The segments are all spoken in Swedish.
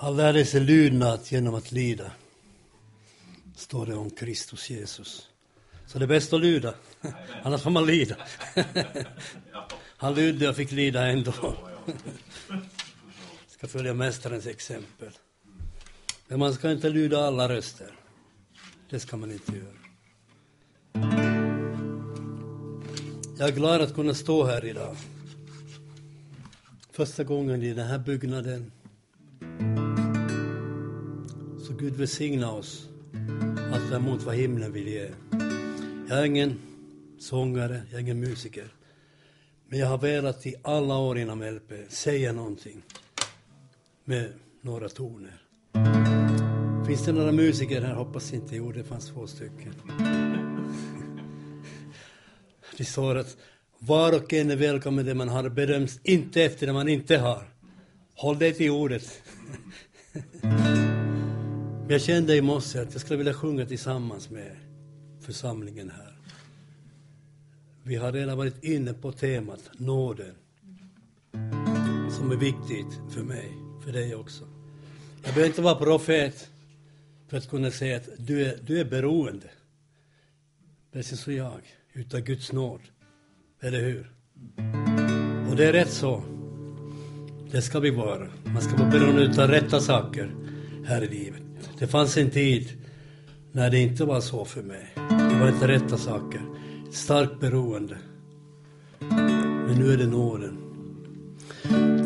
Han lärde sig lydnad genom att lida. Står det om Kristus Jesus. Så det är bäst att lyda, annars får man lida. Han lydde och fick lida ändå. Ska följa Mästarens exempel. Men man ska inte lyda alla röster. Det ska man inte göra. Jag är glad att kunna stå här idag. Första gången i den här byggnaden. Så Gud välsigna oss att ta emot vad himlen vill ge. Jag är ingen sångare, jag är ingen musiker. Men jag har velat i alla år inom LP säga någonting med några toner. Finns det några musiker här? Hoppas inte. Jo, det fanns två stycken. Det står att var och en är välkommen det man har, bedöms inte efter det man inte har. Håll dig till ordet. Men jag kände i morse att jag skulle vilja sjunga tillsammans med församlingen här. Vi har redan varit inne på temat nåden, som är viktigt för mig, för dig också. Jag behöver inte vara profet för att kunna säga att du är, du är beroende, precis som jag, utav Guds nåd. Eller hur? Och det är rätt så. Det ska vi vara. Man ska vara beroende utav rätta saker här i livet. Det fanns en tid när det inte var så för mig. Det var inte rätta saker. Ett starkt beroende. Men nu är det nåden.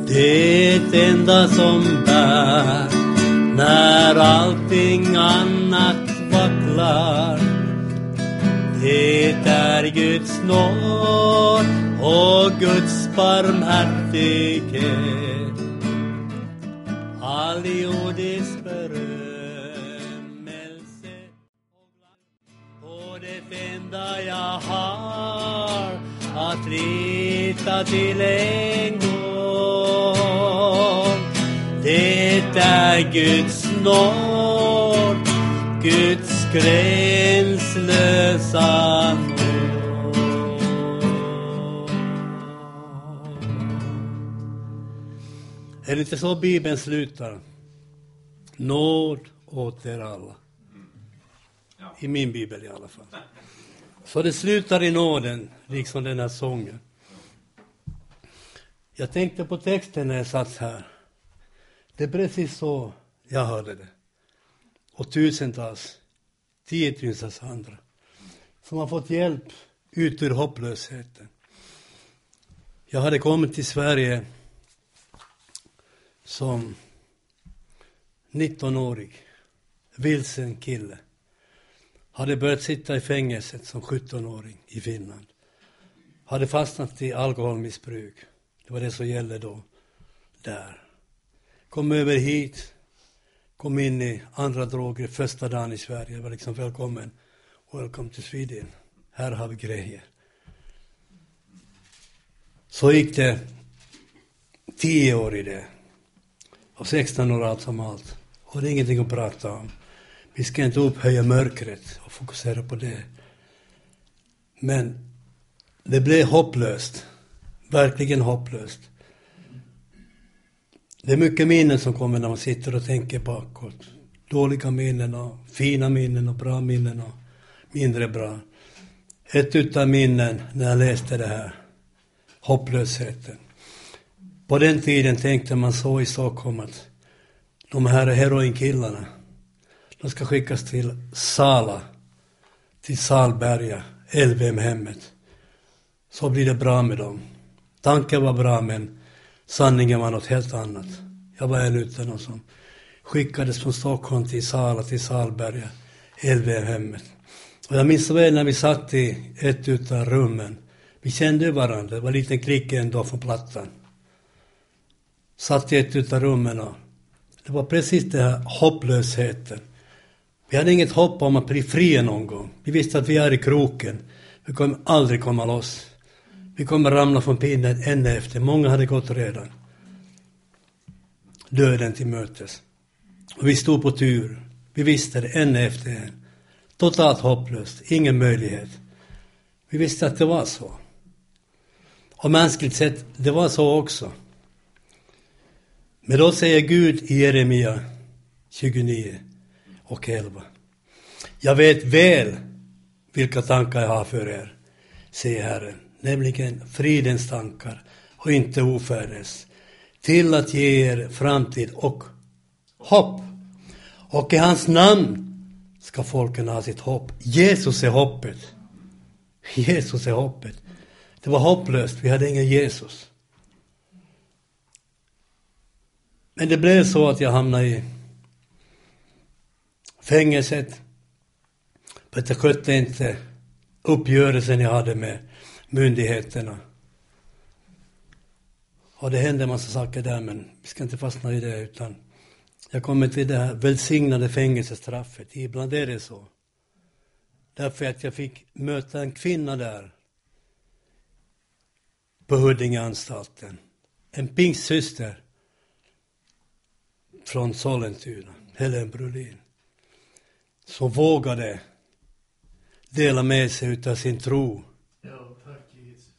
Det enda som bär när allting annat vacklar. Det är Guds nåd och Guds barmhärtighet. Enda jag har att lita till en gång det är Guds nåd, Guds gränslösa nåd. Är det inte så Bibeln slutar? Nåd åt er alla. I min bibel i alla fall. Så det slutar i nåden, liksom den här sången. Jag tänkte på texten när jag satt här. Det är precis så jag hörde det. Och tusentals, tiotusentals andra som har fått hjälp ut ur hopplösheten. Jag hade kommit till Sverige som 19-årig, vilsen kille. Hade börjat sitta i fängelset som 17-åring i Finland. Hade fastnat i alkoholmissbruk. Det var det som gällde då, där. Kom över hit, kom in i andra droger första dagen i Sverige. Det var liksom välkommen, welcome to Sweden. Här har vi grejer. Så gick det tio år i det. Och 16 år allt som allt. Och det är ingenting att prata om. Vi ska inte upphöja mörkret och fokusera på det. Men det blev hopplöst. Verkligen hopplöst. Det är mycket minnen som kommer när man sitter och tänker bakåt. Dåliga minnen och fina minnen och bra minnen och mindre bra. Ett utav minnen när jag läste det här, hopplösheten. På den tiden tänkte man så i Stockholm att de här heroinkillarna, de ska skickas till Sala, till Salberga, LVM-hemmet. Så blir det bra med dem. Tanken var bra men sanningen var något helt annat. Jag var en utav dem som skickades från Stockholm till Sala, till Salberga, LVM-hemmet. Och jag minns så väl när vi satt i ett utav rummen. Vi kände varandra, det var en liten klick ändå från plattan. Satt i ett utav rummen och det var precis den här hopplösheten. Vi hade inget hopp om att bli fria någon gång. Vi visste att vi är i kroken. Vi kommer aldrig komma loss. Vi kommer ramla från pinnen ända efter. Många hade gått redan. Döden till mötes. Och vi stod på tur. Vi visste det, en efter en. Totalt hopplöst, ingen möjlighet. Vi visste att det var så. Och mänskligt sett, det var så också. Men då säger Gud i Jeremia 29 och 11. Jag vet väl vilka tankar jag har för er, säger Herren, nämligen fridens tankar och inte ofärdens, till att ge er framtid och hopp. Och i hans namn ska folken ha sitt hopp. Jesus är hoppet. Jesus är hoppet. Det var hopplöst, vi hade ingen Jesus. Men det blev så att jag hamnade i fängelset. För att jag skötte inte uppgörelsen jag hade med myndigheterna. Och det hände en massa saker där, men vi ska inte fastna i det, utan jag kommer till det här välsignade fängelsestraffet. Ibland är det så. Därför att jag fick möta en kvinna där på Huddingeanstalten. En pingstsyster från Sollentuna, Helen Brolin, som vågade dela med sig av sin tro. Ja, tack Jesus.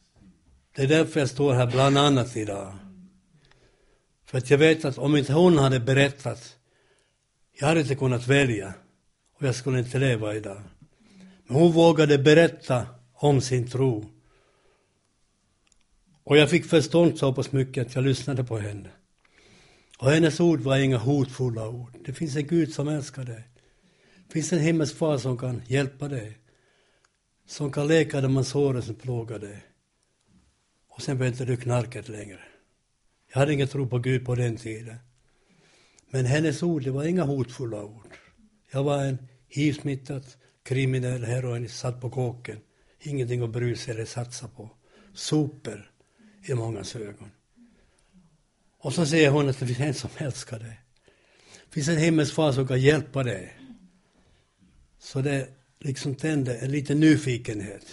Det är därför jag står här bland annat idag. För att jag vet att om inte hon hade berättat, jag hade inte kunnat välja och jag skulle inte leva idag. Men hon vågade berätta om sin tro. Och jag fick förstånd så pass mycket att jag lyssnade på henne. Och hennes ord var inga hotfulla ord. Det finns en Gud som älskar dig. Det finns en himmelsk far som kan hjälpa dig. Som kan läka de såren som plågar dig. Och sen behöver inte du knarket längre. Jag hade ingen tro på Gud på den tiden. Men hennes ord, det var inga hotfulla ord. Jag var en hiv-smittad, kriminell heroinist, satt på kåken. Ingenting att bry sig eller satsa på. Super i mångas ögon. Och så säger hon att det finns en som älskar dig. Det finns en himmelsk far som kan hjälpa dig. Så det liksom tände en liten nyfikenhet.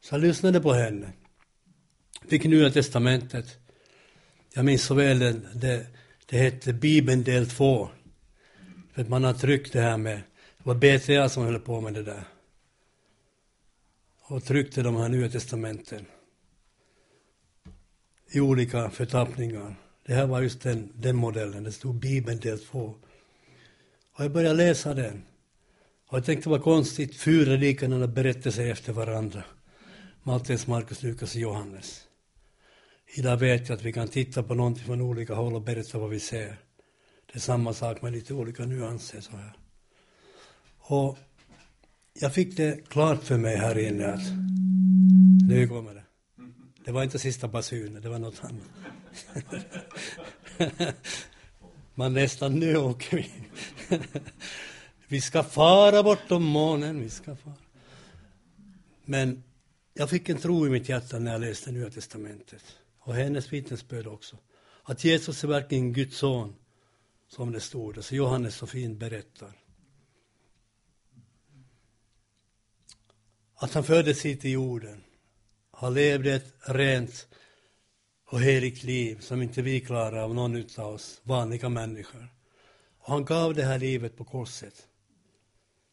Så jag lyssnade på henne. Fick Nya Testamentet. Jag minns så väl det, det, det hette Bibeln del 2. För att man har tryckt det här med, det var BTA som höll på med det där. Och tryckte de här Nya Testamenten i olika förtappningar. Det här var just den, den modellen, det stod Bibeln del 2. Och jag började läsa den. Och jag tänkte vad konstigt, fyra likadana berättelser efter varandra. Maltes, Markus, Lukas och Johannes. Idag vet jag att vi kan titta på någonting från olika håll och berätta vad vi ser. Det är samma sak med lite olika nyanser så här. Och jag fick det klart för mig här inne att nu kommer det. Det var inte sista basunen, det var något annat. Man nästan, nu åker vi. vi ska fara bortom månen, vi ska fara. Men jag fick en tro i mitt hjärta när jag läste Nya Testamentet. Och hennes vittnesbörd också. Att Jesus är verkligen Guds son, som det stod. Så Johannes så fint berättar. Att han föddes hit i jorden. Han levde ett rent och heligt liv som inte vi klarar av någon av oss vanliga människor. Och han gav det här livet på korset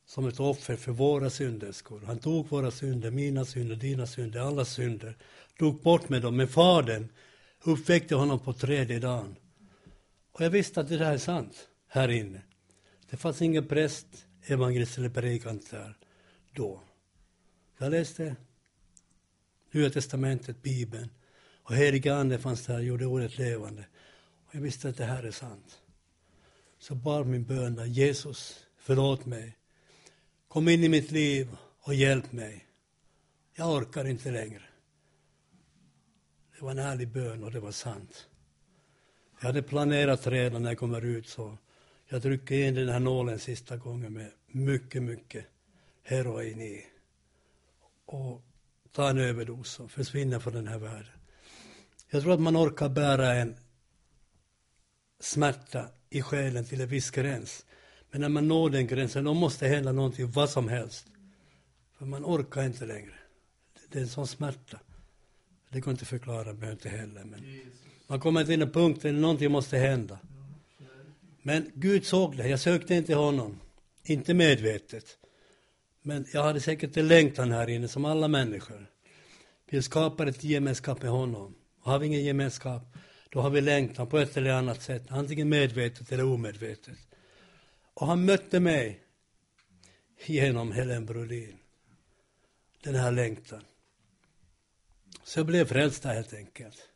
som ett offer för våra synders skull. Han tog våra synder, mina synder, dina synder, alla synder, tog bort med dem. Men Fadern uppväckte honom på tredje dagen. Och jag visste att det där är sant här inne. Det fanns ingen präst, evangelist eller predikant där då. Jag läste Nya Testamentet, Bibeln. Och Helige Ande fanns där och gjorde ordet levande. Och jag visste att det här är sant. Så bar min bön där, Jesus, förlåt mig. Kom in i mitt liv och hjälp mig. Jag orkar inte längre. Det var en ärlig bön och det var sant. Jag hade planerat redan när jag kommer ut så jag trycker in den här nålen sista gången med mycket, mycket heroin i. Och tar en överdos och försvinner från den här världen. Jag tror att man orkar bära en smärta i själen till en viss gräns. Men när man når den gränsen, då måste hända någonting, vad som helst. För man orkar inte längre. Det är en sån smärta. Det går inte att förklara, behöver inte heller. Men man kommer till en punkt där någonting måste hända. Men Gud såg det. Jag sökte inte honom. Inte medvetet. Men jag hade säkert en längtan här inne, som alla människor. Vi skapar ett gemenskap med honom. Och har vi ingen gemenskap, då har vi längtan på ett eller annat sätt, antingen medvetet eller omedvetet. Och han mötte mig genom Helen Brolin. Den här längtan. Så jag blev frälst helt enkelt.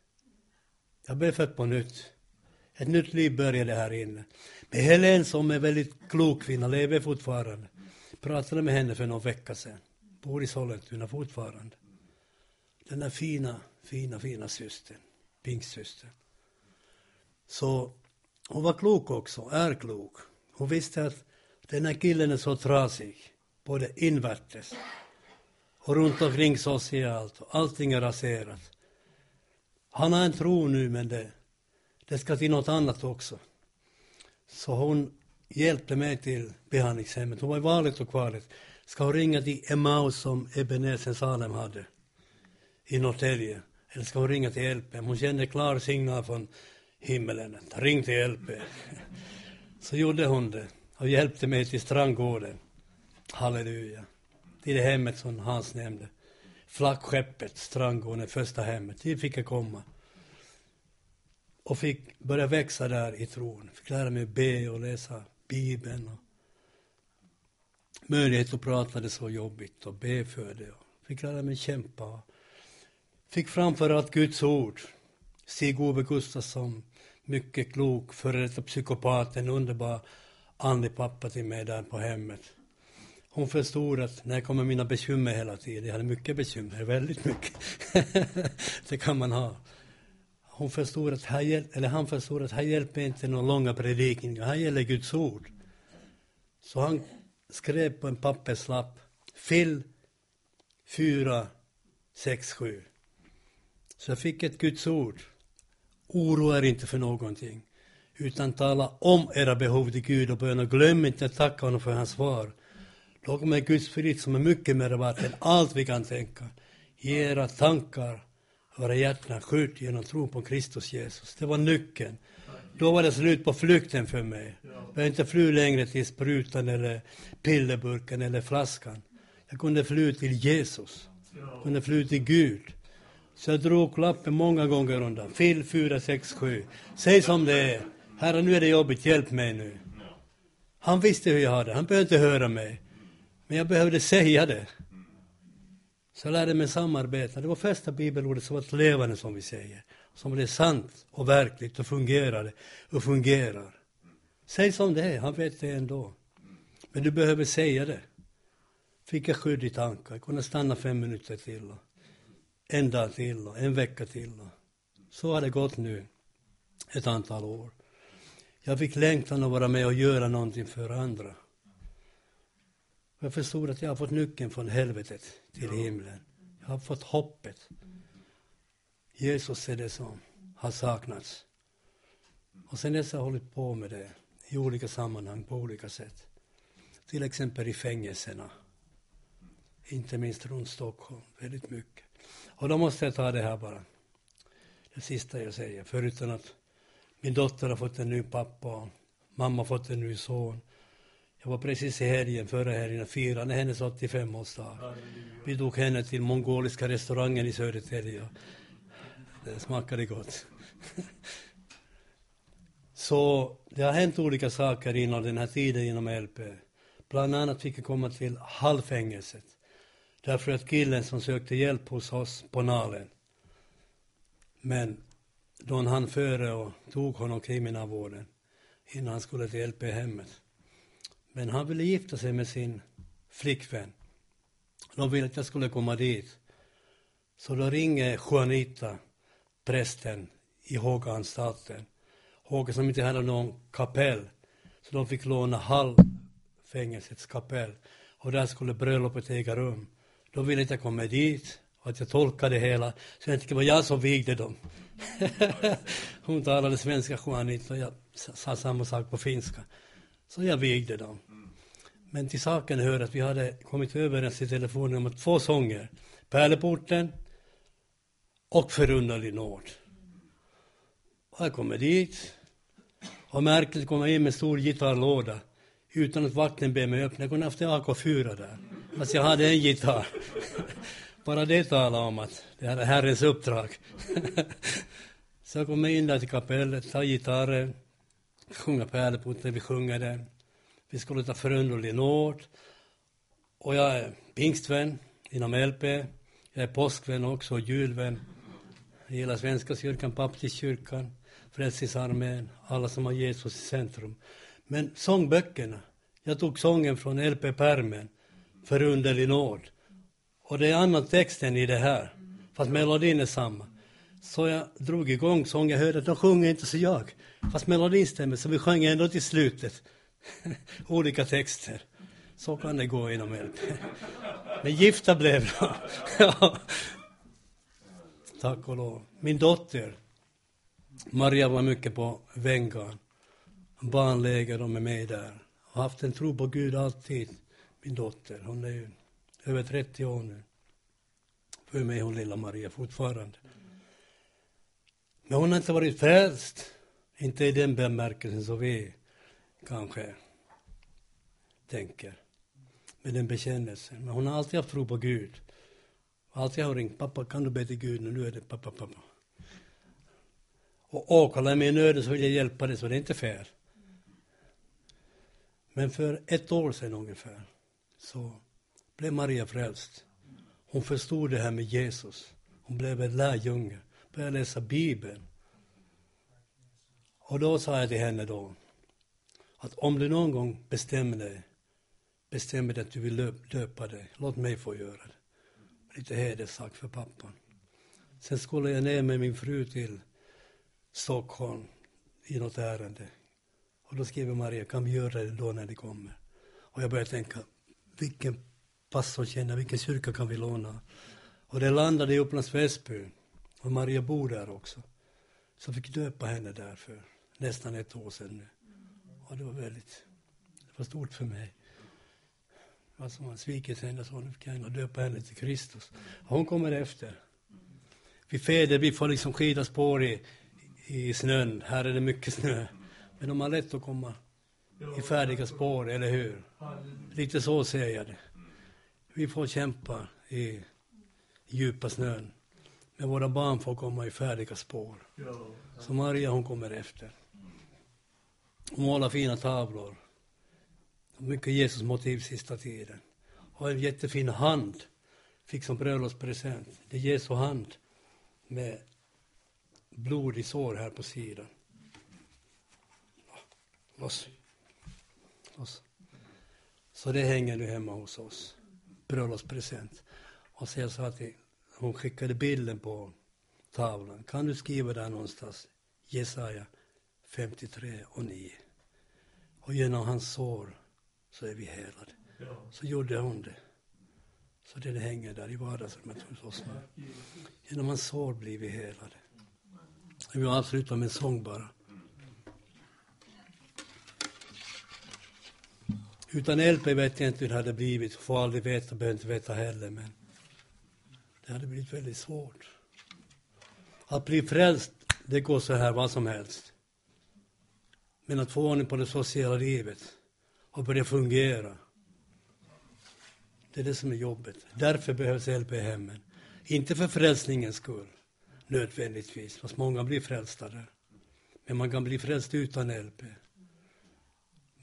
Jag blev född på nytt. Ett nytt liv började här inne. Med Helen som är väldigt klok kvinna, lever fortfarande. Pratade med henne för någon vecka sedan. Bor i Sollentuna fortfarande. Den där fina, fina, fina systern. Pingstsystern. Så hon var klok också, är klok. Hon visste att den här killen är så trasig, både invärtes och runt omkring socialt. Och allting är raserat. Han har en tro nu, men det, det ska till något annat också. Så hon hjälpte mig till behandlingshemmet. Hon var i valet och kvalet. Ska hon ringa till Emmaus som Ebenezer Salem hade i Norrtälje? Eller ska hon ringa till LP? Hon kände klar signal från himmelen. Ring till LP. Så gjorde hon det och hjälpte mig till Strandgården. Halleluja. Till det hemmet som Hans nämnde. Flaggskeppet, Strandgården, första hemmet. Dit fick jag komma. Och fick börja växa där i tron. Fick lära mig be och läsa Bibeln. Och möjlighet att prata det så jobbigt och be för det. Och fick lära mig kämpa. Fick framföra allt Guds ord. Stig-Ove Gustafsson, mycket klok, före detta psykopat, en underbar andlig pappa till mig där på hemmet. Hon förstod att när kommer mina bekymmer hela tiden. Jag hade mycket bekymmer, väldigt mycket. det kan man ha. Hon förstod att här, eller han förstod att här hjälper inte några långa predikningar, här gäller Guds ord. Så han skrev på en papperslapp, Fill 4, 6, 7. Så jag fick ett Guds ord. Oroa er inte för någonting, utan tala om era behov till Gud och bön och glöm inte att tacka honom för hans svar. Då kommer Guds frid som är mycket mer värt än allt vi kan tänka. Ge era tankar, våra hjärtan skjut genom tro på Kristus Jesus. Det var nyckeln. Då var det slut på flykten för mig. Jag behövde inte fly längre till sprutan eller pillerburken eller flaskan. Jag kunde fly till Jesus. Jag kunde fly till Gud. Så jag drog lappen många gånger undan. Fil 4, 6, 7. Säg som det är. Herre, nu är det jobbigt. Hjälp mig nu. Han visste hur jag hade. Han behövde inte höra mig. Men jag behövde säga det. Så jag lärde mig samarbeta. Det var första bibelordet som var ett levande, som vi säger. Som blev sant och verkligt och fungerade och fungerar. Säg som det är, han vet det ändå. Men du behöver säga det. Fick jag skydd i tankar, jag kunde stanna fem minuter till. Och en dag till och en vecka till. Och så har det gått nu ett antal år. Jag fick längtan att vara med och göra någonting för andra. Jag förstod att jag har fått nyckeln från helvetet till himlen. Jag har fått hoppet. Jesus är det som har saknats. Och sen dess har jag hållit på med det i olika sammanhang på olika sätt. Till exempel i fängelserna. Inte minst runt Stockholm, väldigt mycket. Och då måste jag ta det här bara. Det sista jag säger, förutom att min dotter har fått en ny pappa och mamma har fått en ny son. Jag var precis i helgen, förra helgen, och firade hennes 85-årsdag. Vi tog henne till mongoliska restaurangen i Södertälje. Det smakade gott. Så det har hänt olika saker inom den här tiden inom LP. Bland annat fick jag komma till Hallfängelset. Därför att killen som sökte hjälp hos oss på Nalen. Men då han före och tog honom kriminalvården innan han skulle till LP-hemmet. Men han ville gifta sig med sin flickvän. De ville att jag skulle komma dit. Så då ringer Juanita, prästen i Hågaanstalten. Håga som inte hade någon kapell. Så de fick låna halvfängelsets kapell. Och där skulle bröllopet äga rum. De ville inte komma dit och att jag tolkade det hela. Så jag tänkte det var jag som vigde dem. Hon talade svenska, Juanita, och jag sa samma sak på finska. Så jag vigde dem. Men till saken hör att vi hade kommit överens i telefonen om två sånger. Pärleporten och Förunderlig nåd. Och jag kommer dit. Och märkligt kommer jag in med stor gitarrlåda utan att vakten ber mig öppna. Jag kunde haft en AK4 där. Fast jag hade en gitarr. Bara det talar om att det här är Herrens uppdrag. Så jag kommer in där till kapellet, tar gitarren, sjunger pärleporten, vi sjunger den. Vi skulle ta förunderlig nåd. Och jag är pingstvän inom LP. Jag är påskvän också och julvän. Jag gillar Svenska kyrkan, Baptistkyrkan, Frälsningsarmén, alla som har Jesus i centrum. Men sångböckerna, jag tog sången från LP-pärmen, Förunderlig nåd. Och det är annan text än i det här, fast melodin är samma. Så jag drog igång sången, jag hörde att de sjunger inte så jag. Fast melodin stämmer, så vi sjöng ändå till slutet. Olika texter. Så kan det gå inom LP. Men gifta blev de. ja. Tack och lov. Min dotter, Maria var mycket på Vengan. Barnläger, de är med där. Har haft en tro på Gud alltid, min dotter. Hon är ju över 30 år nu. För mig är hon lilla Maria fortfarande. Men hon har inte varit frälst. Inte i den bemärkelsen som vi kanske tänker. Med den bekännelsen. Men hon har alltid haft tro på Gud. Alltid har ringt, pappa kan du be till Gud nu? Nu är det pappa, pappa. Och åkallar mig i nöden så vill jag hjälpa dig, så det är inte fel. Men för ett år sedan ungefär så blev Maria frälst. Hon förstod det här med Jesus. Hon blev en lärjunge, började läsa Bibeln. Och då sa jag till henne då, att om du någon gång bestämmer dig, bestämmer dig att du vill döpa dig, låt mig få göra det. Lite hederssak för pappan. Sen skulle jag ner med min fru till Stockholm i något ärende. Och då skriver Maria, kan vi göra det då när det kommer? Och jag började tänka, vilken pastor känner, vilken kyrka kan vi låna? Och det landade i Upplands Väsby. Och Maria bor där också. Så fick döpa henne där för nästan ett år sedan nu. Och det var väldigt, det var stort för mig. Alltså man svikit henne så nu fick jag döpa henne till Kristus. Och hon kommer efter. Vi fäder, vi får liksom skidspår i, i snön. Här är det mycket snö. Men de har lätt att komma i färdiga spår, eller hur? Lite så ser jag det. Vi får kämpa i djupa snön. Men våra barn får komma i färdiga spår. Så Maria hon kommer efter. Hon målar fina tavlor. Mycket Jesusmotiv sista tiden. Och en jättefin hand. Fick som bröllopspresent. Det är Jesu hand med blodig sår här på sidan. Loss. Loss. Så det hänger nu hemma hos oss. Bröllopspresent. Och så jag sa till hon skickade bilden på tavlan. Kan du skriva där någonstans? Jesaja 53 och 9. Och genom hans sår så är vi helade. Så gjorde hon det. Så det, det hänger där i vardagsrummet hos oss. Genom hans sår blir vi helade. Vi avslutar med en sång bara. Utan LP vet jag inte hur det hade blivit, får aldrig veta, behöver inte veta heller, men det hade blivit väldigt svårt. Att bli frälst, det går så här vad som helst. Men att få ordning på det sociala livet och börja fungera, det är det som är jobbet. Därför behövs LP i hemmen. Inte för frälsningens skull, nödvändigtvis, fast många blir frälsta där. Men man kan bli frälst utan LP.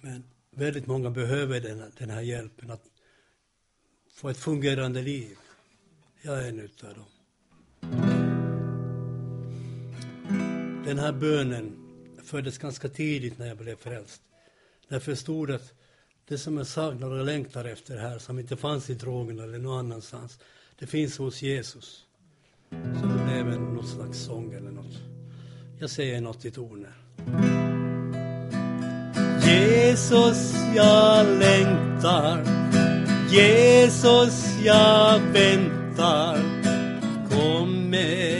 Men väldigt många behöver den, den här hjälpen att få ett fungerande liv. Jag är en utav dem. Den här bönen föddes ganska tidigt när jag blev frälst. När jag förstod att det som jag saknar och längtar efter här, som inte fanns i drogerna eller någon annanstans, det finns hos Jesus. Så det blev en, något slags sång eller något. Jag säger något i toner. Jesus, jag längtar. Jesus, jag väntar. Kom med